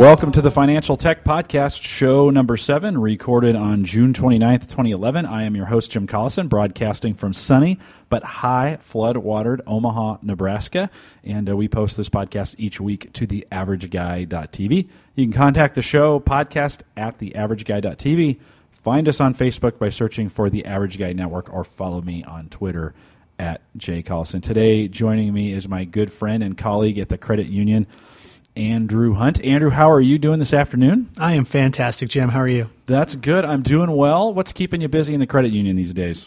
Welcome to the Financial Tech Podcast, show number seven, recorded on June 29th, 2011. I am your host, Jim Collison, broadcasting from sunny but high flood watered Omaha, Nebraska. And uh, we post this podcast each week to theaverageguy.tv. You can contact the show podcast at theaverageguy.tv. Find us on Facebook by searching for The Average Guy Network or follow me on Twitter at Jay Collison. Today, joining me is my good friend and colleague at the credit union. Andrew Hunt. Andrew, how are you doing this afternoon? I am fantastic, Jim. How are you? That's good. I'm doing well. What's keeping you busy in the credit union these days?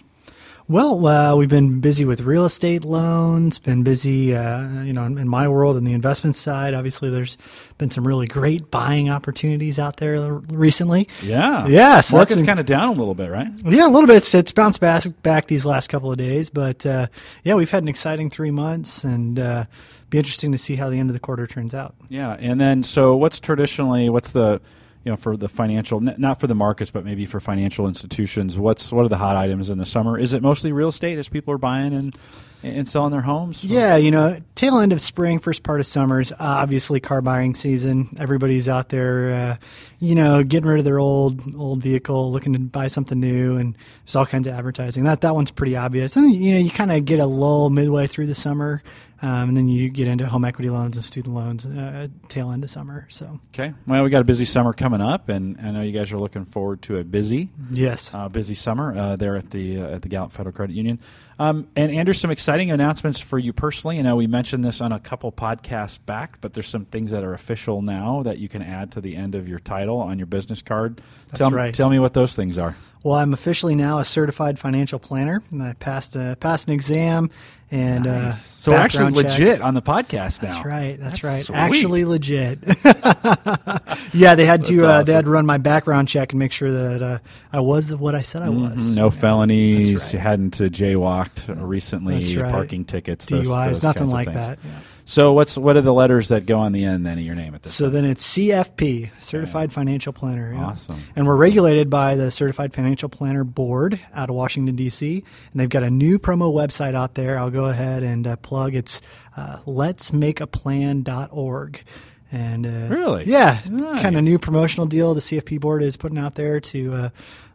Well, uh, we've been busy with real estate loans. Been busy, uh, you know, in my world in the investment side. Obviously, there's been some really great buying opportunities out there recently. Yeah, yeah. So market's kind of down a little bit, right? Yeah, a little bit. It's, it's bounced back back these last couple of days, but uh, yeah, we've had an exciting three months, and uh, be interesting to see how the end of the quarter turns out. Yeah, and then so what's traditionally what's the you know for the financial not for the markets but maybe for financial institutions what's what are the hot items in the summer? Is it mostly real estate as people are buying and and selling their homes? Yeah you know tail end of spring first part of summer's obviously car buying season. Everybody's out there uh, you know getting rid of their old old vehicle looking to buy something new and there's all kinds of advertising. That that one's pretty obvious. And you know you kind of get a lull midway through the summer um, and then you get into home equity loans and student loans uh, tail end of summer. So okay, well we got a busy summer coming up, and I know you guys are looking forward to a busy yes uh, busy summer uh, there at the uh, at the Gallup Federal Credit Union. Um, and Andrew, some exciting announcements for you personally. I know we mentioned this on a couple podcasts back, but there's some things that are official now that you can add to the end of your title on your business card. That's tell, right. Tell me what those things are. Well, I'm officially now a certified financial planner. I passed a, passed an exam and uh, nice. uh, so actually check. legit on the podcast now. That's right. That's, that's right. Sweet. Actually legit. yeah, they had to awesome. uh, they had to run my background check and make sure that uh, I was what I said I was. Mm-hmm. No yeah. felonies. Right. You hadn't uh, jaywalked recently. Right. Parking tickets. DUIs. Those, those nothing like that. Yeah. So what's what are the letters that go on the end then of your name at this? So time? then it's CFP, Certified yeah. Financial Planner. Yeah. Awesome. And we're regulated by the Certified Financial Planner Board out of Washington D.C. And they've got a new promo website out there. I'll go ahead and uh, plug. It's uh, letsmakeaplan.org. And uh, really, yeah, nice. kind of new promotional deal the CFP board is putting out there to uh,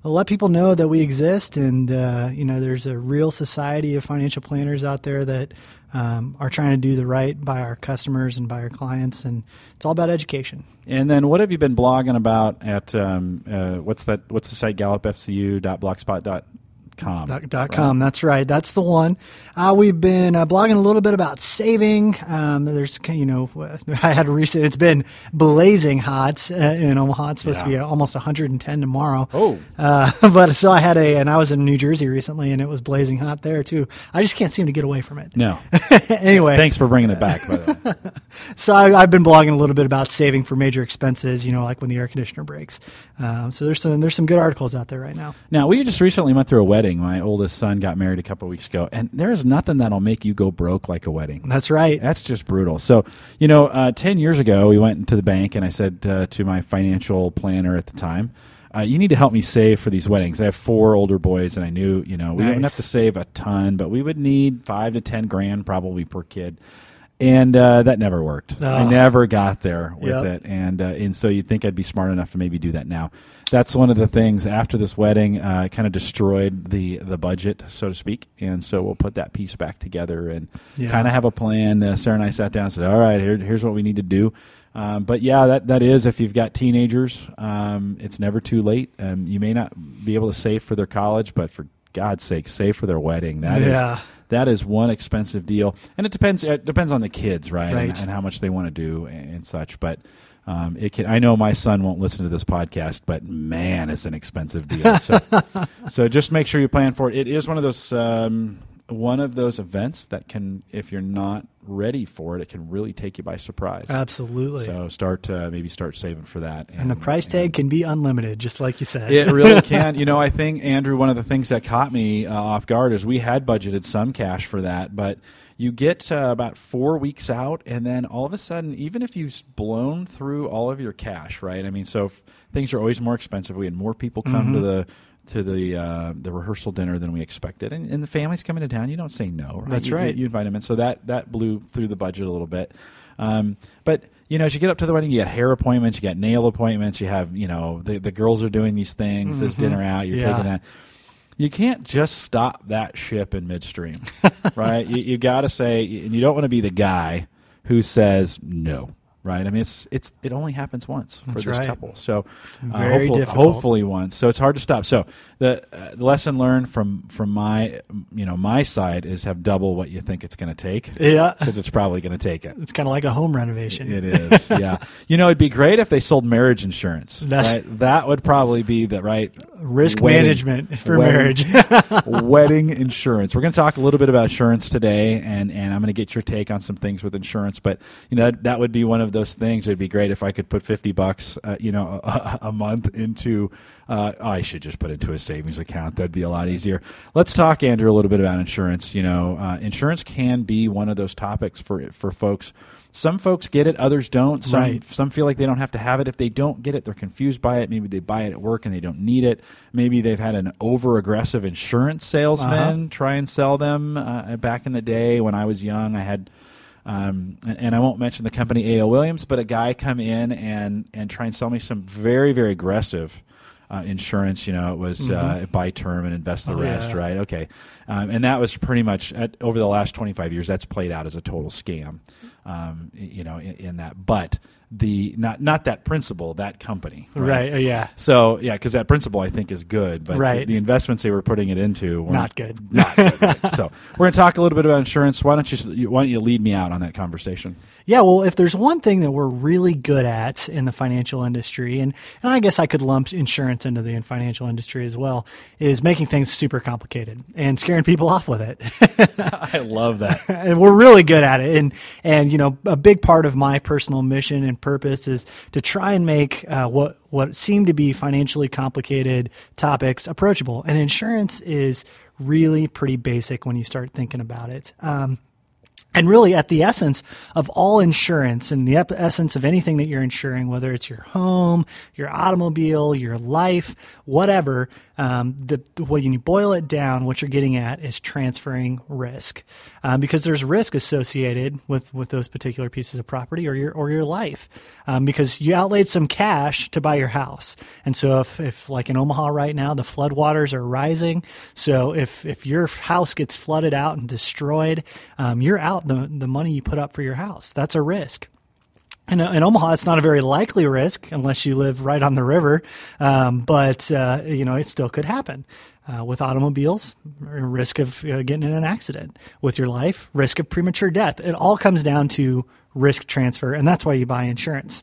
let people know that we exist, and uh, you know, there's a real society of financial planners out there that um, are trying to do the right by our customers and by our clients, and it's all about education. And then, what have you been blogging about at um, uh, what's that? What's the site? GallupFCU.blogspot.com. Dot, dot com. That's right. That's the one. Uh, we've been uh, blogging a little bit about saving. Um, there's, you know, I had a recent. It's been blazing hot uh, in Omaha. It's supposed yeah. to be almost 110 tomorrow. Oh, but so I had a, and I was in New Jersey recently, and it was blazing hot there too. I just can't seem to get away from it. No. anyway, thanks for bringing it back. By the way. So I, have been blogging a little bit about saving for major expenses. You know, like when the air conditioner breaks. Um, so there's some there's some good articles out there right now. Now we just recently went through a wedding. My oldest son got married a couple weeks ago, and there is nothing that'll make you go broke like a wedding. That's right. That's just brutal. So, you know, uh, 10 years ago, we went into the bank, and I said uh, to my financial planner at the time, uh, you need to help me save for these weddings. I have four older boys, and I knew, you know, we nice. don't have to save a ton, but we would need five to 10 grand probably per kid and uh, that never worked. Oh. I never got there with Yep. it, and uh, and so you'd think I'd be smart enough to maybe do that now. That's one of the things after this wedding, uh, kind of destroyed the the budget, so to speak, and so we'll put that piece back together and Yeah. kind of have a plan. Uh, Sarah and I sat down and said, "All right, here, here's what we need to do." Um, but yeah, that that is if you've got teenagers, um, it's never too late. Um, you may not be able to save for their college, but for God's sake, save for their wedding. That is Yeah. That is one expensive deal, and it depends. It depends on the kids, right, Right. And, and how much they want to do and, and such. But um, it can. I know my son won't listen to this podcast, but man, it's an expensive deal. So, so just make sure you plan for it. It is one of those um, one of those events that can, if you're not ready for it, it can really take you by surprise. Absolutely. So start uh, maybe start saving for that. and the price tag can be unlimited, just like you said. It really can. You know, I think Andrew, one of the things that caught me uh, off guard is we had budgeted some cash for that, but you get uh, about four weeks out, and then all of a sudden, even if you've blown through all of your cash, right? I mean, so if things are always more expensive. We had more people come to the to the uh, the rehearsal dinner than we expected, and, and the family's coming to town. You don't say no, right? That's You- right. You, invite them in, so that that blew through the budget a little bit. Um, but you know, as you get up to the wedding, you get hair appointments, you get nail appointments, you have you know the the girls are doing these things, this dinner out, you're Yeah. taking that. You can't just stop that ship in midstream, right? You, you got to say, and you don't want to be the guy who says no, right? I mean, it's it's it only happens once That's for this right. couple, so uh, very hopefully, difficult. hopefully once. So it's hard to stop. So the, uh, the lesson learned from from my you know my side is have double what you think it's going to take Yeah. because it's probably going to take it. It's kind of like a home renovation. It is, yeah. You know, it'd be great if they sold marriage insurance. That's- right? That would probably be the right Risk wedding- management for wedding- marriage. wedding insurance. We're going to talk a little bit about insurance today, and, and I'm going to get your take on some things with insurance. But you know, that, that would be one of those things. It'd be great if I could put 50 bucks, uh, you know, a, a month into. Uh, I should just put into a savings account. That'd be a lot easier. Let's talk, Andrew, a little bit about insurance. You know, uh, insurance can be one of those topics for for folks. Some folks get it, others don't. Some Right. some feel like they don't have to have it. If they don't get it, they're confused by it. Maybe they buy it at work and they don't need it. Maybe they've had an over aggressive insurance salesman try and sell them. Uh, back in the day when I was young, I had. Um, and, and I won't mention the company A.L. Williams, but a guy come in and, and try and sell me some very, very aggressive uh, insurance. You know, it was uh, buy term and invest the Oh, rest, yeah. right? Okay. Um, and that was pretty much at, over the last 25 years, that's played out as a total scam, um, you know, in, in that. But the not not that principle, that company, right. uh, Yeah. So yeah, because that principle I think is good, but Right. the, the investments they were putting it into were Not good. Not good. right. So we're going to talk a little bit about insurance. Why don't you why don't you lead me out on that conversation? Yeah, well, if there's one thing that we're really good at in the financial industry, and, and I guess I could lump insurance into the financial industry as well, is making things super complicated and scaring people off with it. I love that. and we're really good at it. And and you know, a big part of my personal mission and purpose is to try and make uh, what what seem to be financially complicated topics approachable. And insurance is really pretty basic when you start thinking about it. Um, and really, at the essence of all insurance and the essence of anything that you're insuring, whether it's your home, your automobile, your life, whatever, um, the, when you boil it down, what you're getting at is transferring risk, um, because there's risk associated with, with those particular pieces of property or your or your life, um, because you outlaid some cash to buy your house, and so if, if like in Omaha right now, the floodwaters are rising, so if if your house gets flooded out and destroyed, um, you're out the the money you put up for your house. That's a risk. In, in Omaha, it's not a very likely risk unless you live right on the river, um, but uh, you know it still could happen. Uh, with automobiles, risk of uh, getting in an accident. With your life, risk of premature death. It all comes down to risk transfer, and that's why you buy insurance.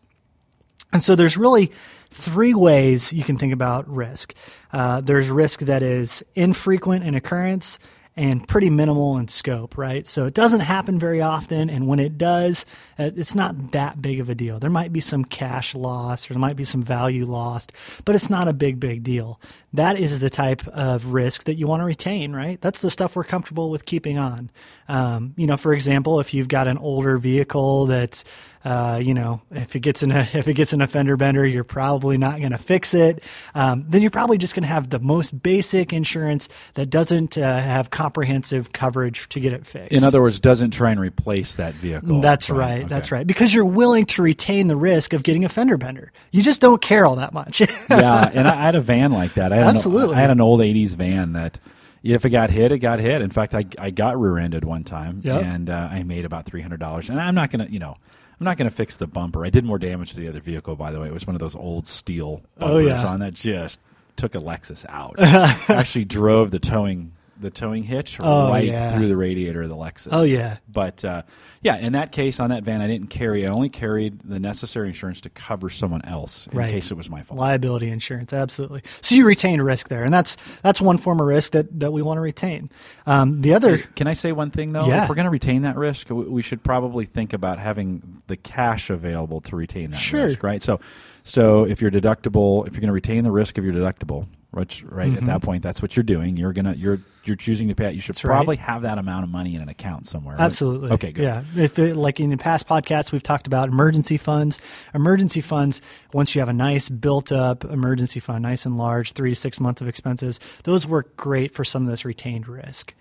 And so there's really three ways you can think about risk. Uh, there's risk that is infrequent in occurrence and pretty minimal in scope, right? So it doesn't happen very often, and when it does, uh, it's not that big of a deal. There might be some cash loss, or there might be some value lost, but it's not a big, big deal. That is the type of risk that you want to retain, right? That's the stuff we're comfortable with keeping on. Um, you know, for example, if you've got an older vehicle that's uh, you know, if it gets in a if it gets in a fender bender, you're probably not going to fix it. Um, then you're probably just going to have the most basic insurance that doesn't uh, have comprehensive coverage to get it fixed. In other words, doesn't try and replace that vehicle. That's right. okay. That's right. Because you're willing to retain the risk of getting a fender bender. You just don't care all that much. yeah, and I, I had a van like that. I had Absolutely. An, I had an old '80s van that, if it got hit, it got hit. In fact, I I got rear-ended one time, Yep. and uh, I made about three hundred dollars. And I'm not gonna, you know. I'm not going to fix the bumper. I did more damage to the other vehicle, by the way. It was one of those old steel Oh, bumpers yeah. on that just took a Lexus out. Actually, drove the towing the towing hitch Oh, right yeah. through the radiator of the Lexus. Oh, yeah. But uh, yeah, in that case, on that van, I didn't carry. I only carried the necessary insurance to cover someone else in Right. case it was my fault. Liability insurance, absolutely. So you retain risk there, and that's that's one form of risk that, that we want to retain. Um, the other, Can I say one thing though? Yeah. If we're going to retain that risk, we we should probably think about having the cash available to retain that Sure. risk, right? So, so if your deductible, if you're going to retain the risk of your deductible, which right at that point, that's what you're doing. You're gonna you're you're choosing to pay it. You should Mm-hmm. That's right. probably have that amount of money in an account somewhere. Absolutely. Okay. Good. Yeah. If it, like in the past podcasts, we've talked about emergency funds. Emergency funds, once you have a nice built up emergency fund, nice and large, three to six months of expenses, those work great for some of this retained risk.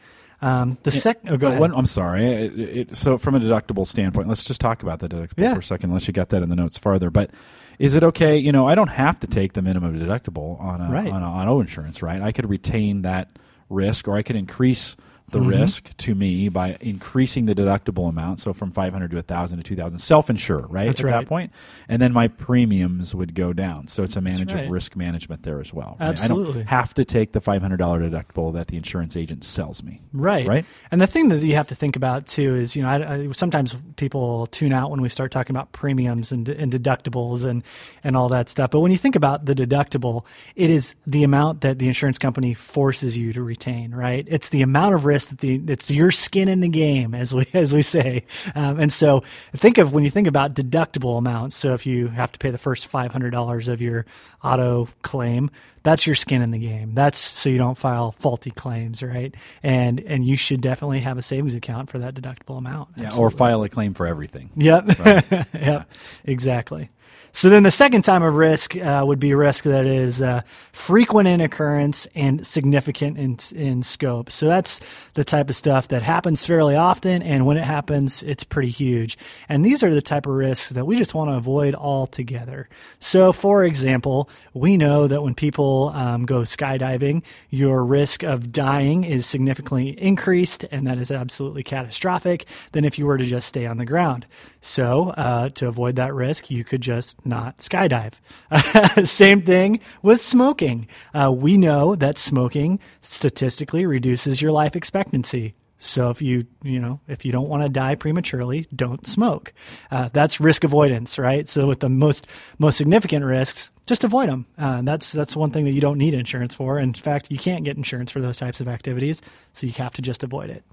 Um, the second, Oh, go ahead. when- I'm sorry. It, it, so, from a deductible standpoint, let's just talk about the deductible Yeah. for a second, unless you got that in the notes farther. But is it okay? You know, I don't have to take the minimum deductible on a, Right. on a auto insurance, right? I could retain that risk, or I could increase the Mm-hmm. risk to me by increasing the deductible amount. So from 500 to 1,000 to 2,000, self insure, right? That's at right. that point, and then my premiums would go down. So it's a manage right. of risk management there as well. right? I Absolutely. don't have to take the $500 deductible that the insurance agent sells me. Right. Right. And the thing that you have to think about too is, you know, I, I, sometimes people tune out when we start talking about premiums and, and deductibles and, and all that stuff. But when you think about the deductible, it is the amount that the insurance company forces you to retain, right? It's the amount of risk that the, it's your skin in the game, as we, as we say. Um, and so think of when you think about deductible amounts. So if you have to pay the first $500 of your auto claim, that's your skin in the game. That's so you don't file faulty claims, right? And and you should definitely have a savings account for that deductible amount. Yeah, or file a claim for everything. Yep. yep. Exactly. So then the second time of risk uh, would be risk that is uh, frequent in occurrence and significant in, in scope. So that's the type of stuff that happens fairly often, and when it happens, it's pretty huge. And these are the type of risks that we just want to avoid altogether. So, for example, we know that when people um, go skydiving, your risk of dying is significantly increased, and that is absolutely catastrophic than if you were to just stay on the ground. So, uh, to avoid that risk, you could just not skydive. Same thing with smoking. Uh, we know that smoking statistically reduces your life expectancy. So if you you know if you don't want to die prematurely, don't smoke. Uh, that's risk avoidance, right? So with the most most significant risks, just avoid them. Uh, that's that's one thing that you don't need insurance for. In fact, you can't get insurance for those types of activities, so you have to just avoid it.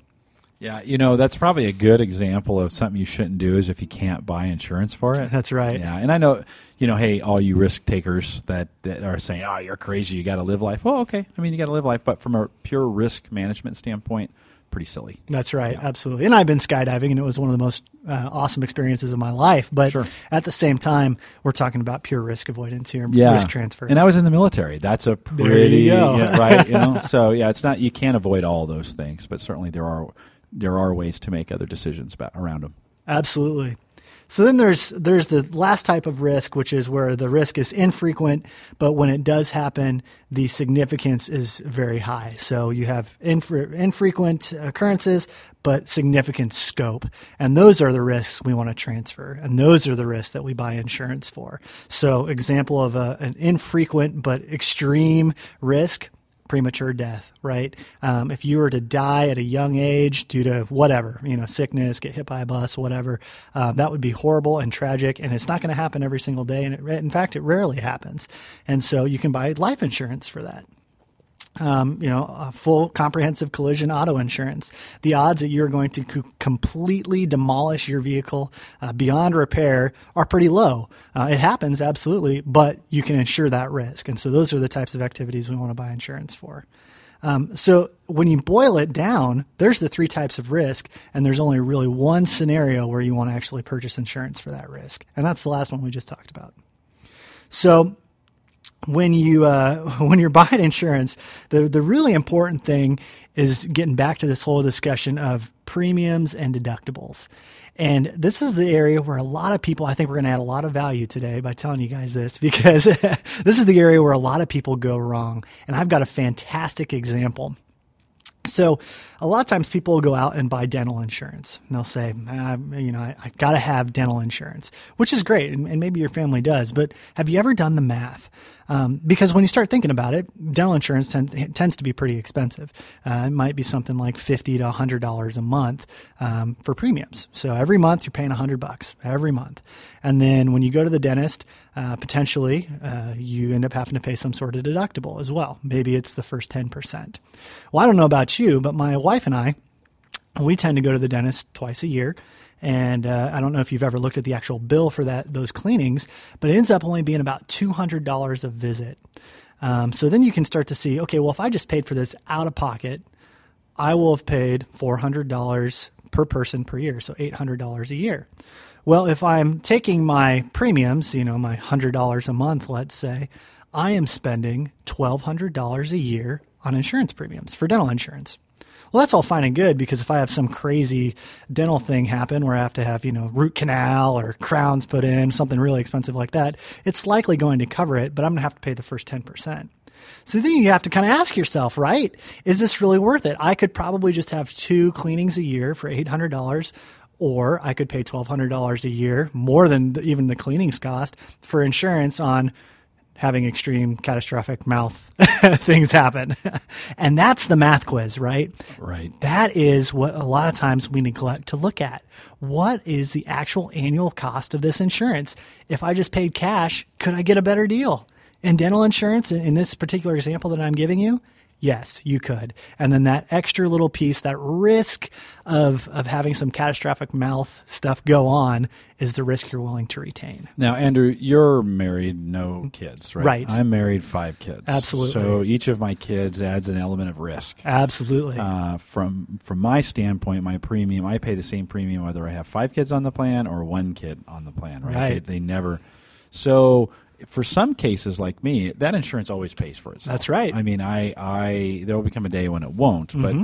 Yeah, you know that's probably a good example of something you shouldn't do is if you can't buy insurance for it. That's right. Yeah, and I know, you know, hey, all you risk takers that, that are saying, "Oh, you're crazy. You got to live life." Well, okay. I mean, you got to live life, but from a pure risk management standpoint, pretty silly. That's right, absolutely. And I've been skydiving, and it was one of the most uh, awesome experiences of my life. But Sure. at the same time, we're talking about pure risk avoidance here, Yeah, risk transfer. And I was in the military. That's a you pretty go. yeah, right. You know, so yeah, it's not you can't avoid all those things, but certainly there are there are ways to make other decisions about around them. Absolutely. So then there's there's the last type of risk, which is where the risk is infrequent, but when it does happen, the significance is very high. So you have infre- infrequent occurrences, but significant scope, and those are the risks we want to transfer, and those are the risks that we buy insurance for. So example of a, an infrequent but extreme risk premature death, right? Um, if you were to die at a young age due to whatever, you know, sickness, get hit by a bus, whatever, um, that would be horrible and tragic. And it's not going to happen every single day. And it, in fact, it rarely happens. And so you can buy life insurance for that um, you know, full comprehensive collision auto insurance. The odds that you're going to co- completely demolish your vehicle uh, beyond repair are pretty low. Uh, it happens, absolutely, but you can insure that risk. And so those are the types of activities we want to buy insurance for. Um, so when you boil it down, there's the three types of risk, and there's only really one scenario where you want to actually purchase insurance for that risk, and that's the last one we just talked about. So when you uh, when you're buying insurance, the the really important thing is getting back to this whole discussion of premiums and deductibles. And this is the area where a lot of people, I think we're going to add a lot of value today by telling you guys this because this is the area where a lot of people go wrong. And I've got a fantastic example. So, a lot of times people will go out and buy dental insurance. And they'll say, ah, you know, I, I got to have dental insurance, which is great. And, and maybe your family does. But have you ever done the math? Um, because when you start thinking about it, dental insurance tends, tends to be pretty expensive. Uh, it might be something like 50 to hundred dollars a month um, for premiums. So every month you're paying hundred bucks every month, and then when you go to the dentist, uh, potentially uh, you end up having to pay some sort of deductible as well. Maybe it's the first ten percent. Well, I don't know about you, but my wife and I, we tend to go to the dentist twice a year. And uh, I don't know if you've ever looked at the actual bill for that those cleanings, but it ends up only being about two hundred dollars a visit. Um, so then you can start to see, okay, well, if I just paid for this out of pocket, I will have paid four hundred dollars per person per year, so eight hundred dollars a year. Well, if I'm taking my premiums, you know, my hundred dollars a month, let's say, I am spending twelve hundred dollars a year on insurance premiums for dental insurance. Well, that's all fine and good because if I have some crazy dental thing happen where I have to have, you know, root canal or crowns put in, something really expensive like that, it's likely going to cover it, but I'm going to have to pay the first 10%. So then you have to kind of ask yourself, right? Is this really worth it? I could probably just have two cleanings a year for $800 or I could pay $1,200 a year, more than the, even the cleanings cost, for insurance on having extreme catastrophic mouth things happen. and that's the math quiz, right? Right. That is what a lot of times we neglect to look at. What is the actual annual cost of this insurance? If I just paid cash, could I get a better deal? In dental insurance, in this particular example that I'm giving you, Yes, you could. And then that extra little piece, that risk of, of having some catastrophic mouth stuff go on is the risk you're willing to retain. Now, Andrew, you're married, no kids, right? Right. I'm married, five kids. Absolutely. So each of my kids adds an element of risk. Absolutely. Uh, from from my standpoint, my premium, I pay the same premium whether I have five kids on the plan or one kid on the plan, right? Right. They, they never. So for some cases like me, that insurance always pays for itself. That's right. I mean, I I there will become a day when it won't, but.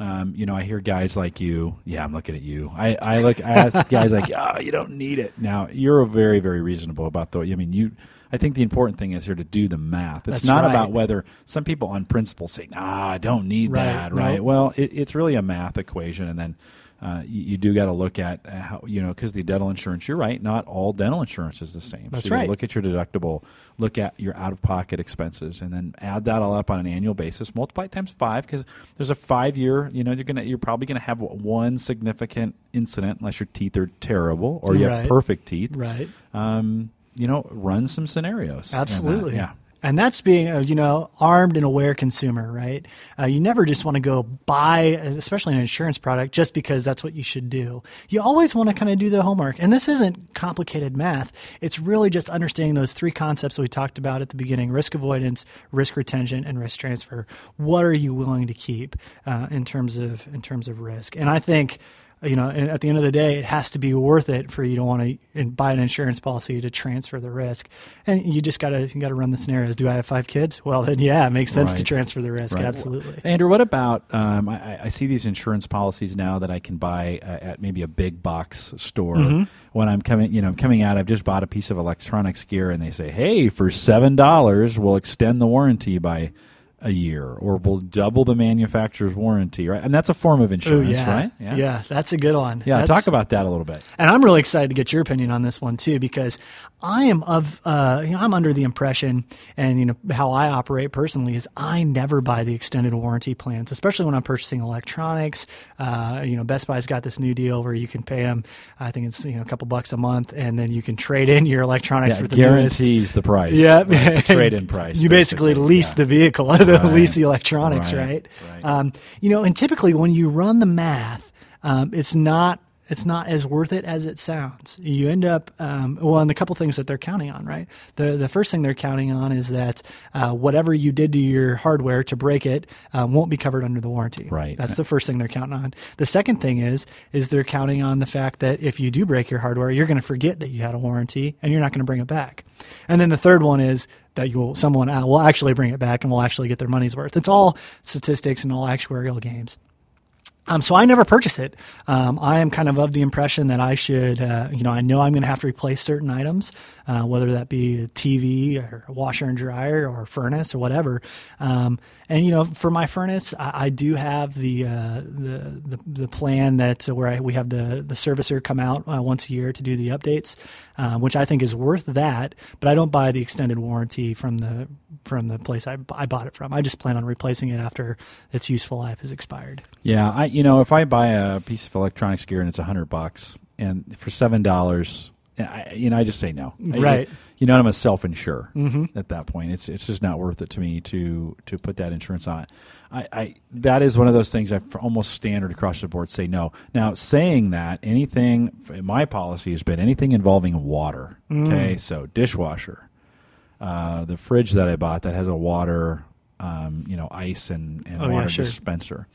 Um, you know, I hear guys like you. Yeah, I'm looking at you. I, I look. I ask guys like, "Oh, you don't need it." Now, you're very, very reasonable about the. I mean, you. I think the important thing is here to do the math. It's That's not right. about whether some people on principle say, "Nah, I don't need Right, that." no. Right. Well, it, it's really a math equation, and then uh, you, you do got to look at uh, how you know because the dental insurance. You're right. Not all dental insurance is the same. That's so right. Look at your deductible. Look at your out of pocket expenses, and then add that all up on an annual basis. Multiply it times five because there's a five year. You know, you're gonna you're probably gonna have one significant incident unless your teeth are terrible or you have perfect teeth. right. Um, you know, run some scenarios. Absolutely. Yeah. And that's being a you know armed and aware consumer, right? Uh, you never just want to go buy, especially an insurance product, just because that's what you should do. You always want to kind of do the homework. And this isn't complicated math. It's really just understanding those three concepts that we talked about at the beginning: risk avoidance, risk retention, and risk transfer. What are you willing to keep uh, in terms of in terms of risk? And I think you know, and at the end of the day, it has to be worth it for you to want to buy an insurance policy to transfer the risk. And you just gotta you gotta run the scenarios. Do I have five kids? Well, then yeah, it makes sense to transfer the risk. Right. Absolutely. Andrew, what about? Um, I, I see these insurance policies now that I can buy uh, at maybe a big box store Mm-hmm. when I'm coming. You know, I'm coming out. I've just bought a piece of electronics gear, and they say, "Hey, for seven dollars, we'll extend the warranty by a year, or we'll double the manufacturer's warranty." Right, and that's a form of insurance, yeah. right? yeah, that's a good one. Yeah, That's- talk about that a little bit. And I'm really excited to get your opinion on this one too, because I am of, uh, you know, I'm under the impression, and you know how I operate personally is I never buy the extended warranty plans, especially when I'm purchasing electronics. Uh, you know, Best Buy's got this new deal where you can pay them, I think it's you know a couple bucks a month, and then you can trade in your electronics Yeah, for the newest. the price. Yeah, right, trade-in price. You basically, lease yeah. the vehicle, lease the electronics, Right, right? right. Um, you know, and typically when you run the math, um, it's not it's not as worth it as it sounds. You end up um, well, and the couple things that they're counting on, right? The the first thing they're counting on is that uh, whatever you did to your hardware to break it um, won't be covered under the warranty. Right. That's the first thing they're counting on. The second thing is is they're counting on the fact that if you do break your hardware, you're going to forget that you had a warranty and you're not going to bring it back. And then the third one is that you will someone uh, will actually bring it back and will actually get their money's worth. It's all statistics and all actuarial games. Um, so I never purchase it. Um, I am kind of of the impression that I should, uh, you know, I know I'm going to have to replace certain items, uh, whether that be a TV or washer and dryer or furnace or whatever. Um, and you know, for my furnace, I, I do have the, uh, the the the plan that uh, where I, we have the the servicer come out uh, once a year to do the updates, uh, which I think is worth that. But I don't buy the extended warranty from the from the place I, I bought it from. I just plan on replacing it after its useful life has expired. Yeah, I you know if I buy a piece of electronics gear and it's a hundred bucks and for seven dollars, I, you know I just say no. I- Right. you know I'm a self insure at that point. It's it's just not worth it to me to to put that insurance on. I, I that is one of those things I almost standard across the board say no. Now saying that anything my policy has been anything involving water. Okay, so dishwasher, uh, the fridge that I bought that has a water, um, you know, ice and, and Oh, yeah, water sure. dispenser.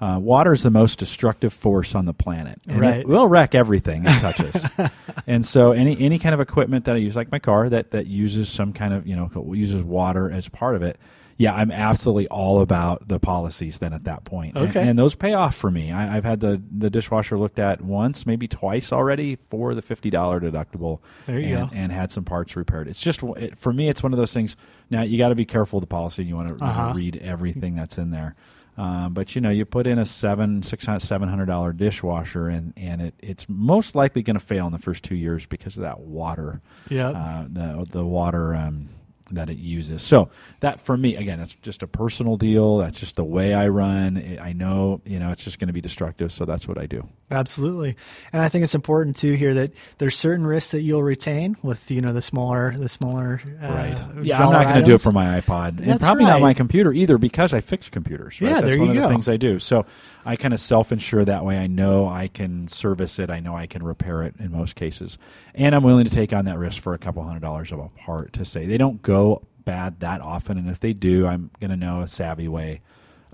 Uh, water is the most destructive force on the planet, and Right. it will wreck everything it touches. and so, any any kind of equipment that I use, like my car, that that uses some kind of you know uses water as part of it, yeah, I'm absolutely all about the policies then at that point. And- Okay. And, those pay off for me. I, I've had the, the dishwasher looked at once, maybe twice already for the $50 deductible. There you and, go. And had some parts repaired. It's just, it, for me, it's one of those things. Now, you got to be careful of the policy. You want to Uh-huh. read everything that's in there. Um, but you know, you put in a seven, six hundred, seven hundred dollar dishwasher, and and it, it's most likely going to fail in the first two years because of that water. Yeah, uh, the the water um, that it uses. So that for me, again, that's just a personal deal. That's just the way I run. I know, you know, it's just going to be destructive. So that's what I do. Absolutely, and I think it's important too here that there's certain risks that you'll retain with you know the smaller the smaller uh, Yeah, I'm not going to do it for my iPod, and That's probably not my computer either, because I fix computers. Right? Yeah, that's there one you of go. the things I do. So I kind of self-insure that way. I know I can service it. I know I can repair it in most cases, and I'm willing to take on that risk for a couple hundred dollars of a part. To say they don't go bad that often, and if they do, I'm going to know a savvy way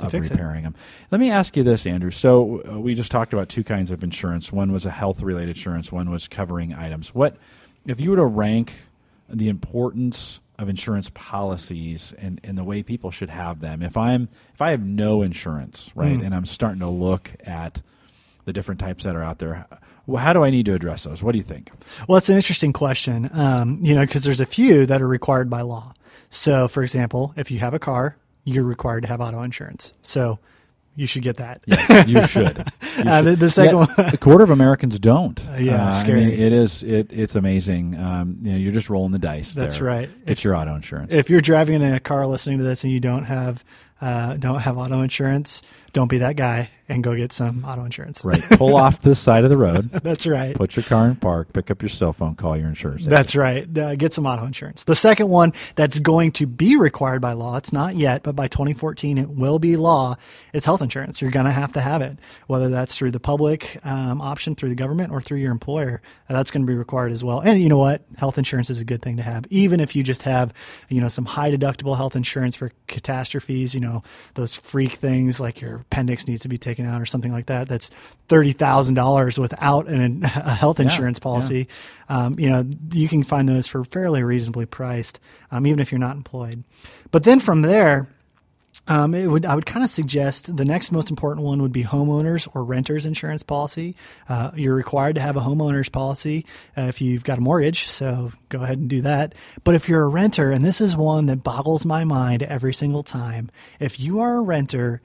of fix it. repairing them. Let me ask you this, Andrew. So uh, we just talked about two kinds of insurance. One was a health-related insurance. One was covering items. What if you were to rank the importance of insurance policies and, and the way people should have them? If I'm if I have no insurance, right, Mm. and I'm starting to look at the different types that are out there, well, how do I need to address those? What do you think? Well, it's an interesting question, um, you know, because there's a few that are required by law. So, for example, if you have a car, you're required to have auto insurance. So, you should get that. Yes, you should. You Uh, should. the- the second Yet, one- a quarter of Americans don't. yeah, Uh, I scary. mean, it is. It, it's amazing. Um, you know, you're just rolling the dice. That's there. right. Get your auto insurance. If you're driving in a car listening to this and you don't have uh, don't have auto insurance, don't be that guy and go get some auto insurance. right, pull off this side of the road. That's right. Put your car in park. Pick up your cell phone. Call your insurance. agent. That's right. Uh, get some auto insurance. The second one that's going to be required by law, it's not yet, but by 2014 it will be law, is health insurance. You're going to have to have it, whether that's through the public um, option, through the government, or through your employer. Uh, that's going to be required as well. And you know what? Health insurance is a good thing to have, even if you just have, you know, some high deductible health insurance for catastrophes, you know, those freak things like your appendix needs to be taken out or something like that. That's $30,000 without an, a health insurance yeah. policy. Um, you know, you can find those for fairly reasonably priced, um, even if you're not employed. But then from there, um, it would I would kind of suggest the next most important one would be homeowners or renters insurance policy. Uh, you're required to have a homeowners policy uh, if you've got a mortgage, so go ahead and do that. But if you're a renter, and this is one that boggles my mind every single time, if you are a renter,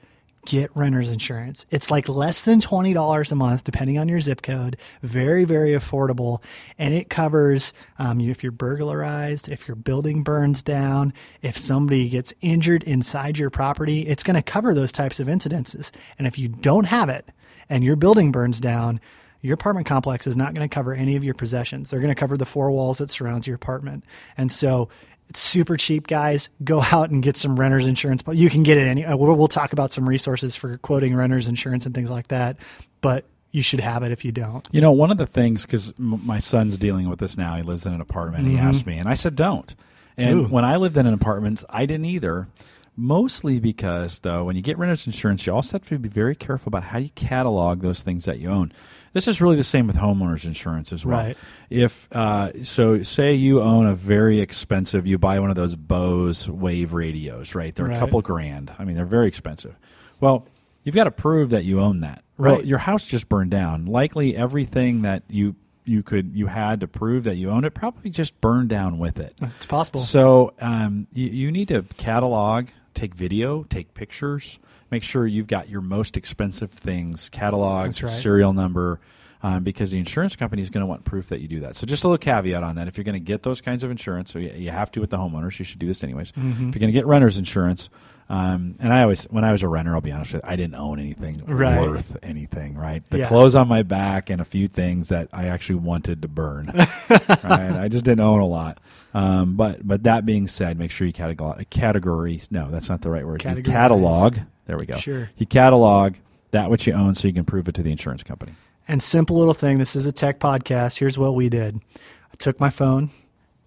get renter's insurance. It's like less than $20 a month, depending on your zip code. Very, very affordable. And it covers um, you if you're burglarized, if your building burns down, if somebody gets injured inside your property, it's going to cover those types of incidences. And if you don't have it and your building burns down, your apartment complex is not going to cover any of your possessions. They're going to cover the four walls that surrounds your apartment. And so it's super cheap, guys. Go out and get some renter's insurance. But you can get it any. uh, We'll, we'll talk about some resources for quoting renter's insurance and things like that. But you should have it if you don't. You know, one of the things because m- my son's dealing with this now. He lives in an apartment. He asked me, and I said, "Don't." And Mm-hmm. Ooh. when I lived in an apartment, I didn't either. Mostly because, though, when you get renter's insurance, you also have to be very careful about how you catalog those things that you own. This is really the same with homeowners insurance as well. Right. If uh, so, say you own a very expensive, you buy one of those Bose Wave radios, right? They're Right. a couple grand. I mean, they're very expensive. Well, you've got to prove that you own that. Well, Right. your house just burned down. Likely, everything that you you could you had to prove that you owned it probably just burned down with it. It's possible. So um, you, you need to catalog, take video, take pictures, make sure you've got your most expensive things cataloged, That's right. serial number, um, because the insurance company is going to want proof that you do that. So just a little caveat on that: if you're going to get those kinds of insurance, so you, you have to with the homeowners, you should do this anyways. Mm-hmm. If you're going to get renter's insurance. Um, and I always, when I was a renter, I'll be honest with you, I didn't own anything Right. worth anything, right? The Yeah. clothes on my back and a few things that I actually wanted to burn. right? I just didn't own a lot. Um, but but that being said, make sure you catalog category. No, that's not the right word. You catalog. There we go. Sure. You catalog that which you own, so you can prove it to the insurance company. And simple little thing. This is a tech podcast. Here's what we did. I took my phone,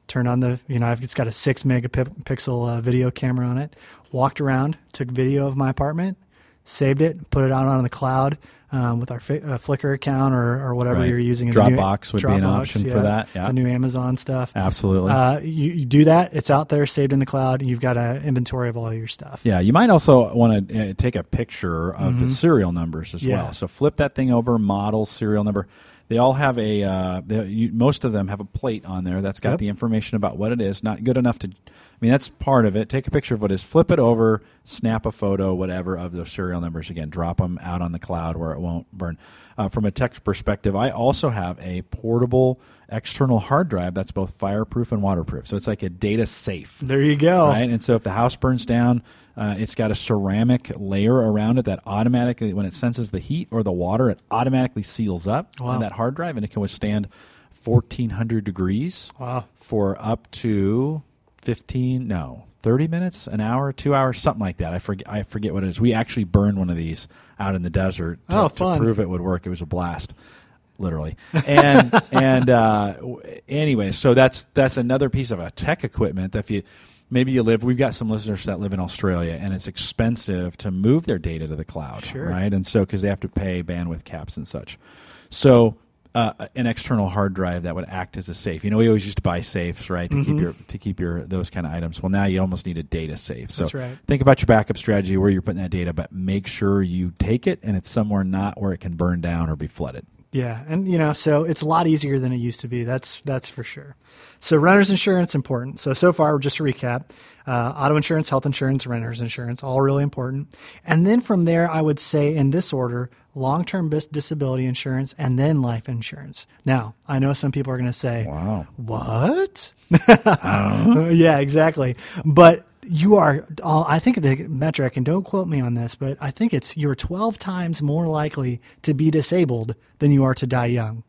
turned on the, you know, I've- it's got a six megapixel uh, video camera on it. Walked around, took video of my apartment, saved it, put it out on the cloud. um, with our fi- uh, Flickr account or, or whatever Right. you're using. in the new- Dropbox would be an Dropbox, option for that, yeah. The new Amazon stuff. Absolutely. Uh, you, you do that. It's out there, saved in the cloud. And you've got an inventory of all your stuff. Yeah, you might also want to uh, take a picture of the serial numbers as Mm-hmm. Yeah. well. So flip that thing over, model, serial number. They all have a. Uh, they, you, most of them have a plate on there that's got Yep. the information about what it is. Not good enough to. I mean, that's part of it. Take a picture of what it is. Flip it over. Snap a photo, whatever of those serial numbers. Again, drop them out on the cloud where it won't burn. Uh, from a tech perspective, I also have a portable external hard drive that's both fireproof and waterproof. So it's like a data safe There you go. right? And so if the house burns down, uh, it's got a ceramic layer around it that automatically, when it senses the heat or the water, it automatically seals up Wow. on that hard drive, and it can withstand 1,400 degrees Wow. for up to 15, no, 30 minutes, an hour, two hours, something like that. I forget. I forget what it is. We actually burned one of these out in the desert to, Oh, to prove it would work. It was a blast literally. And and uh, anyway, so that's that's another piece of a tech equipment that if you maybe you live. We've got some listeners that live in Australia, and it's expensive to move their data to the cloud, Sure. right? And so because they have to pay bandwidth caps and such, so. Uh, an external hard drive that would act as a safe. You know, we always used to buy safes, right, to Mm-hmm. keep your to keep your those kind of items. Well, now you almost need a data safe. So right. think about your backup strategy, where you're putting that data, but make sure you take it and it's somewhere not where it can burn down or be flooded. Yeah, and you know, so it's a lot easier than it used to be. That's that's for sure. So renter's insurance important. So so far, just to recap, uh, auto insurance, health insurance, renter's insurance, all really important. And then from there, I would say in this order: long-term disability insurance, and then life insurance. Now, I know some people are going to say, Wow. what? yeah, exactly. But you are, all, I think the metric, and don't quote me on this, but I think it's you're 12 times more likely to be disabled than you are to die young.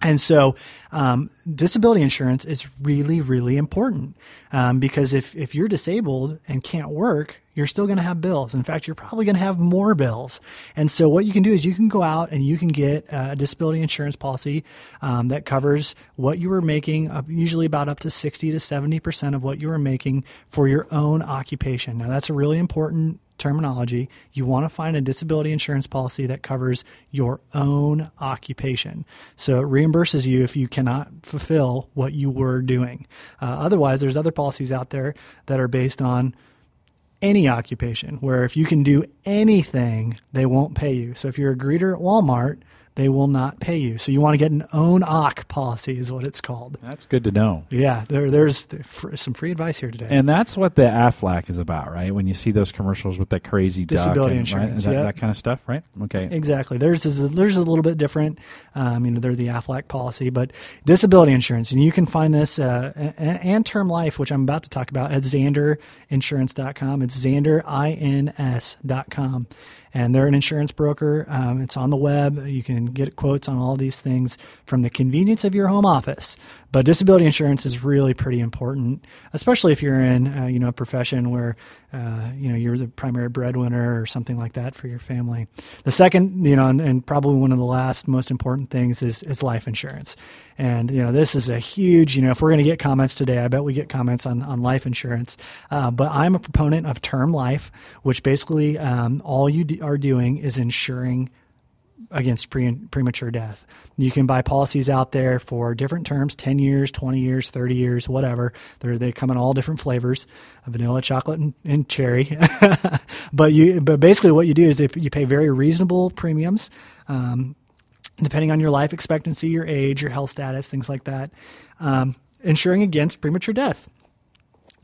And so, um, disability insurance is really, really important um, because if, if you're disabled and can't work, you're still going to have bills. In fact, you're probably going to have more bills. And so, what you can do is you can go out and you can get a disability insurance policy um, that covers what you were making, uh, usually about up to 60 to 70% of what you were making for your own occupation. Now, that's a really important terminology, you want to find a disability insurance policy that covers your own occupation. So it reimburses you if you cannot fulfill what you were doing. Uh, otherwise, there's other policies out there that are based on any occupation, where if you can do anything, they won't pay you. So if you're a greeter at Walmart, they will not pay you. So you want to get an own OC policy, is what it's called. That's good to know. Yeah, there, there's some free advice here today. And that's what the AFLAC is about, right? When you see those commercials with that crazy duck Disability and, insurance, right? That, yep. that kind of stuff, right? Okay. Exactly. There's is theirs is a little bit different. Um, you know, they're the AFLAC policy, but disability insurance, and you can find this uh, and, and term life, which I'm about to talk about, at ZanderInsurance.com. It's ZanderINS.com. And they're an insurance broker. Um, it's on the web. You can get quotes on all these things from the convenience of your home office. But disability insurance is really pretty important, especially if you're in uh, you know a profession where uh, you know you're the primary breadwinner or something like that for your family. The second, you know, and, and probably one of the last most important things is is life insurance. And you know this is a huge. You know, if we're going to get comments today, I bet we get comments on on life insurance. Uh, but I'm a proponent of term life, which basically um, all you do, are doing is insuring against pre- premature death. You can buy policies out there for different terms 10 years, 20 years, 30 years, whatever. They're, they come in all different flavors vanilla, chocolate, and, and cherry. but, you, but basically, what you do is you pay very reasonable premiums. Um, depending on your life expectancy, your age, your health status, things like that, um, insuring against premature death.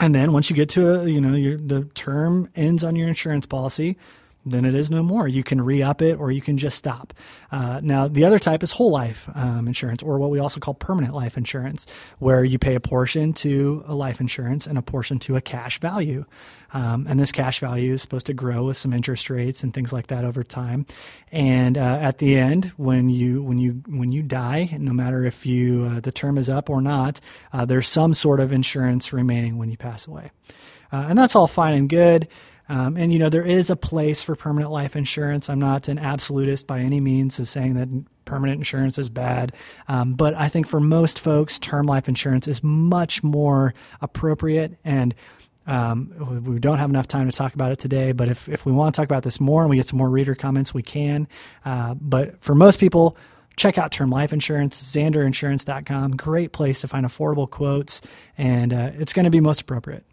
And then once you get to a, you know, your, the term ends on your insurance policy, then it is no more. You can re up it or you can just stop. Uh, now, the other type is whole life um, insurance, or what we also call permanent life insurance, where you pay a portion to a life insurance and a portion to a cash value. Um, and this cash value is supposed to grow with some interest rates and things like that over time. And uh, at the end, when you when you when you die, no matter if you uh, the term is up or not, uh, there's some sort of insurance remaining when you pass away, uh, and that's all fine and good. Um, and you know there is a place for permanent life insurance. I'm not an absolutist by any means of saying that permanent insurance is bad, um, but I think for most folks, term life insurance is much more appropriate and Um, we don't have enough time to talk about it today, but if, if we want to talk about this more and we get some more reader comments, we can. Uh, but for most people, check out term life insurance, zanderinsurance.com. Great place to find affordable quotes, and uh, it's going to be most appropriate.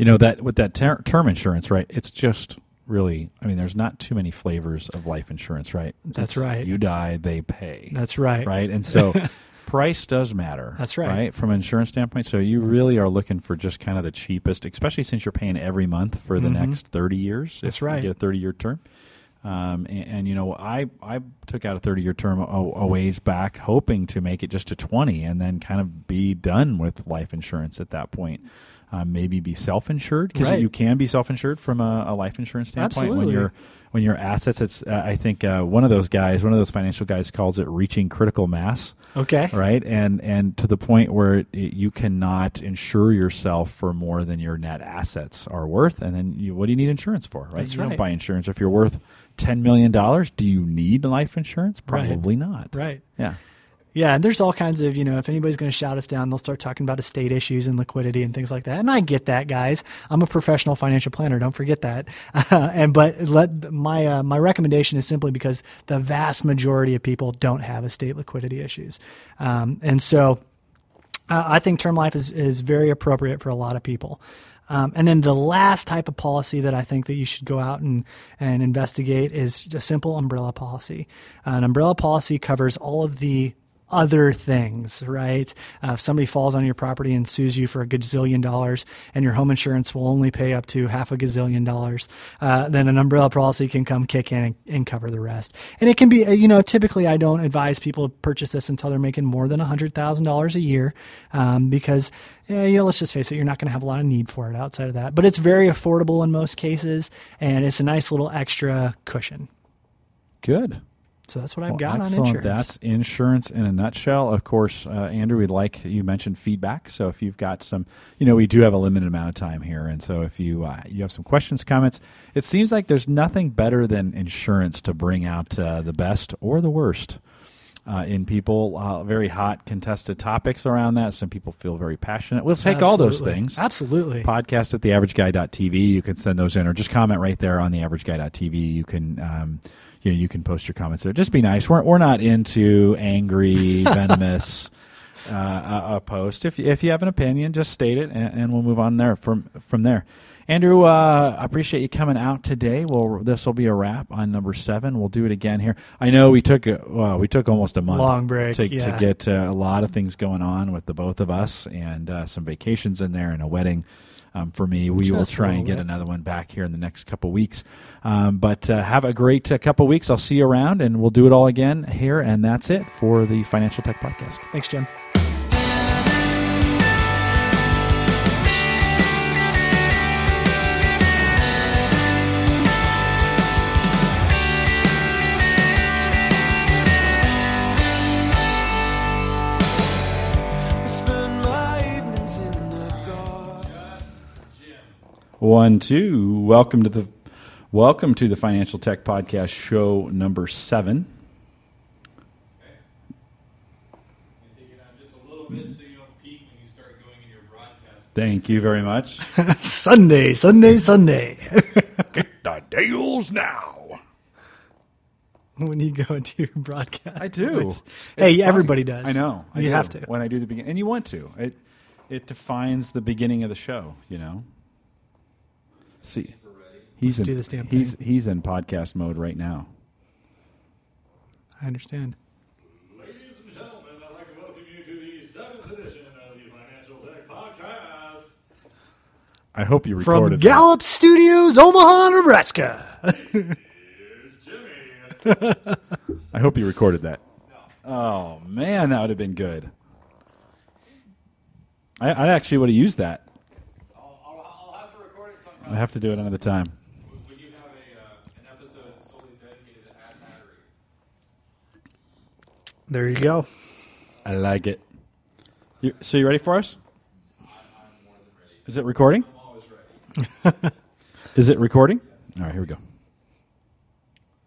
You know that with that ter- term insurance, right? It's just really. I mean, there's not too many flavors of life insurance, right? That's It's right. You die, they pay. That's right. right, and so price does matter. That's right. Right from an insurance standpoint. So you really are looking for just kind of the cheapest, especially since you're paying every month for the next 30 years. Mm-hmm. That's right. get a 30 year term. Um, and, and you know, I I took out a 30 year term a, a ways back, hoping to make it just to 20, and then kind of be done with life insurance at that point. Um, maybe be self insured because Right. you can be self insured from a, a life insurance standpoint when Absolutely. you're when your assets. It's uh, I think uh, one of those guys, one of those financial guys, calls it reaching critical mass Okay. right and and to the point where it, you cannot insure yourself for more than your net assets are worth and then you, what do you need insurance for right That's you right. don't buy insurance if you're worth 10 million dollars do you need life insurance Right. probably not Right. yeah Yeah, and there's all kinds of, you know, if anybody's going to shout us down, they'll start talking about estate issues and liquidity and things like that. And I get that, guys. I'm a professional financial planner. Don't forget that. and but let my uh, my recommendation is simply because the vast majority of people don't have estate liquidity issues, um, and so uh, I think term life is is very appropriate for a lot of people. Um, and then the last type of policy that I think that you should go out and, and investigate is a simple umbrella policy. an umbrella policy covers all of the other things, right? Uh, if somebody falls on your property and sues you for a gazillion dollars and your home insurance will only pay up to half a gazillion dollars, uh, then an umbrella policy can come kick in and, and cover the rest. And it can be, uh, you know, typically I don't advise people to purchase this until they're making more than $100,000 a year um, because, you know, let's just face it, you're not going to have a lot of need for it outside of that. But it's very affordable in most cases and it's a nice little extra cushion. good So that's what I've Well, got on insurance. That's insurance in a nutshell. Of course, uh, Andrew, we'd like you mentioned feedback. So if you've got some, you know, we do have a limited amount of time here, and so if you uh, you have some questions, comments, it seems like there's nothing better than insurance to bring out uh, the best or the worst. Uh, in people, uh, very hot contested topics around that. Some people feel very passionate. We'll take all those things Absolutely. podcast at theaverageguy.tv. You can send those in or just comment right there on theaverageguy.tv. You can, um, you know, you can post your comments there. Just be nice. We're, we're not into angry, venomous, uh, a, a post. If, you- if you have an opinion, just state it and, and we'll move on there from, from there. Andrew, uh, I appreciate you coming out today. Well, this will be a wrap on number seven. We'll do it again here. I know we took a, well, we took almost a month Long break, to, yeah. to get uh, a lot of things going on with the both of us and uh, some vacations in there and a wedding um, for me. We will Just a try and get bit. another one back here in the next couple weeks. Um, but uh, have a great uh, couple weeks. I'll see you around and we'll do it all again here. And that's it for the Financial Tech Podcast. Thanks, Jim. One, two. Welcome to the welcome to the Financial Tech Podcast, show number seven. Take just a little bit so you don't peak when you start going in your broadcast. Thank you very much. Sunday, Sunday, Sunday. Get the deals now. when you go into your broadcast. I do. Hey, It's everybody does. I know. I you do. have to. when I do the beginning, and you want to. It it defines the beginning of the show. You know. See, he's Let's in, do this damn he's he's in podcast mode right now. I understand. Ladies and gentlemen, I'd like to welcome you to the seventh edition of the Financial Tech Podcast. I hope you From recorded that. Gallup Studios, Omaha, Nebraska. Here's Jimmy. I hope you recorded that. Oh man, that would have been good. I, I actually would have used that. I'll, I'll, I'll have to record it I have to do it another time. when you have a, uh, an episode solely dedicated to Ass Hattery. there you go. I like it. You, so you ready for us? Is it recording? I'm always ready. Is it recording? All right, here we go.